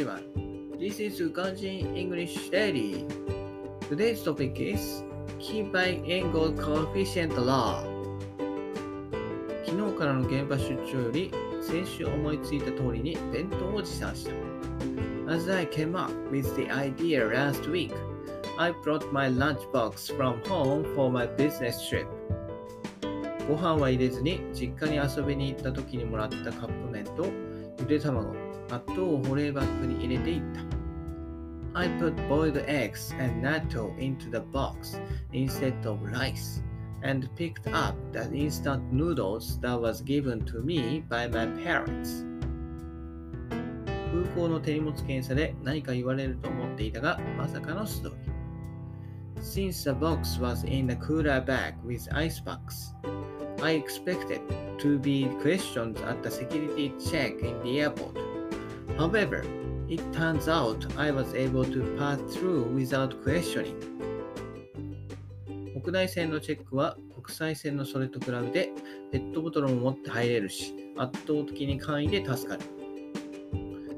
everyone. This is Ganjin English Daily. Today's topic is Keep by Angle Coefficient Law. 昨日からの現場出張より先週思いついた通りに弁当を持参した。As I came up with the idea last week, I brought my lunchbox from home for my business trip. ご飯は入れずに実家に遊びに行った時にもらったカップ麺とゆで卵、納豆を保冷バッグに入れていった。I put boiled eggs and natto into the box instead of rice and picked up the instant noodles that was given to me by my parents. 空港の手荷物検査で何か言われると思っていたが、まさかのストーリー。Since the box was in the cooler bag with ice packs, I expected to be questioned at the security check in the airport. However, it turns out I was able to pass through without questioning. 国内線のチェックは国際線のそれと比べてペットボトルも持って入れるし圧倒的に簡易で助かる。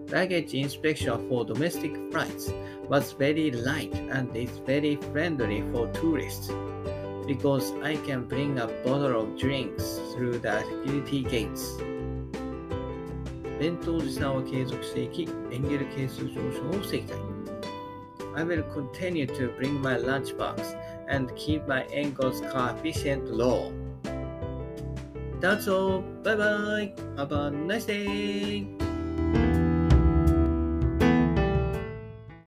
Baggage inspection for domestic flights was very light and is very friendly for tourists because I can bring a bottle of drinks through the security gates. 弁当持参は継続していき、エンゲル係数上昇を防ぎたい。I will continue to bring my lunchbox and keep my Engels coefficient low. That's all. Bye bye. Have a nice day.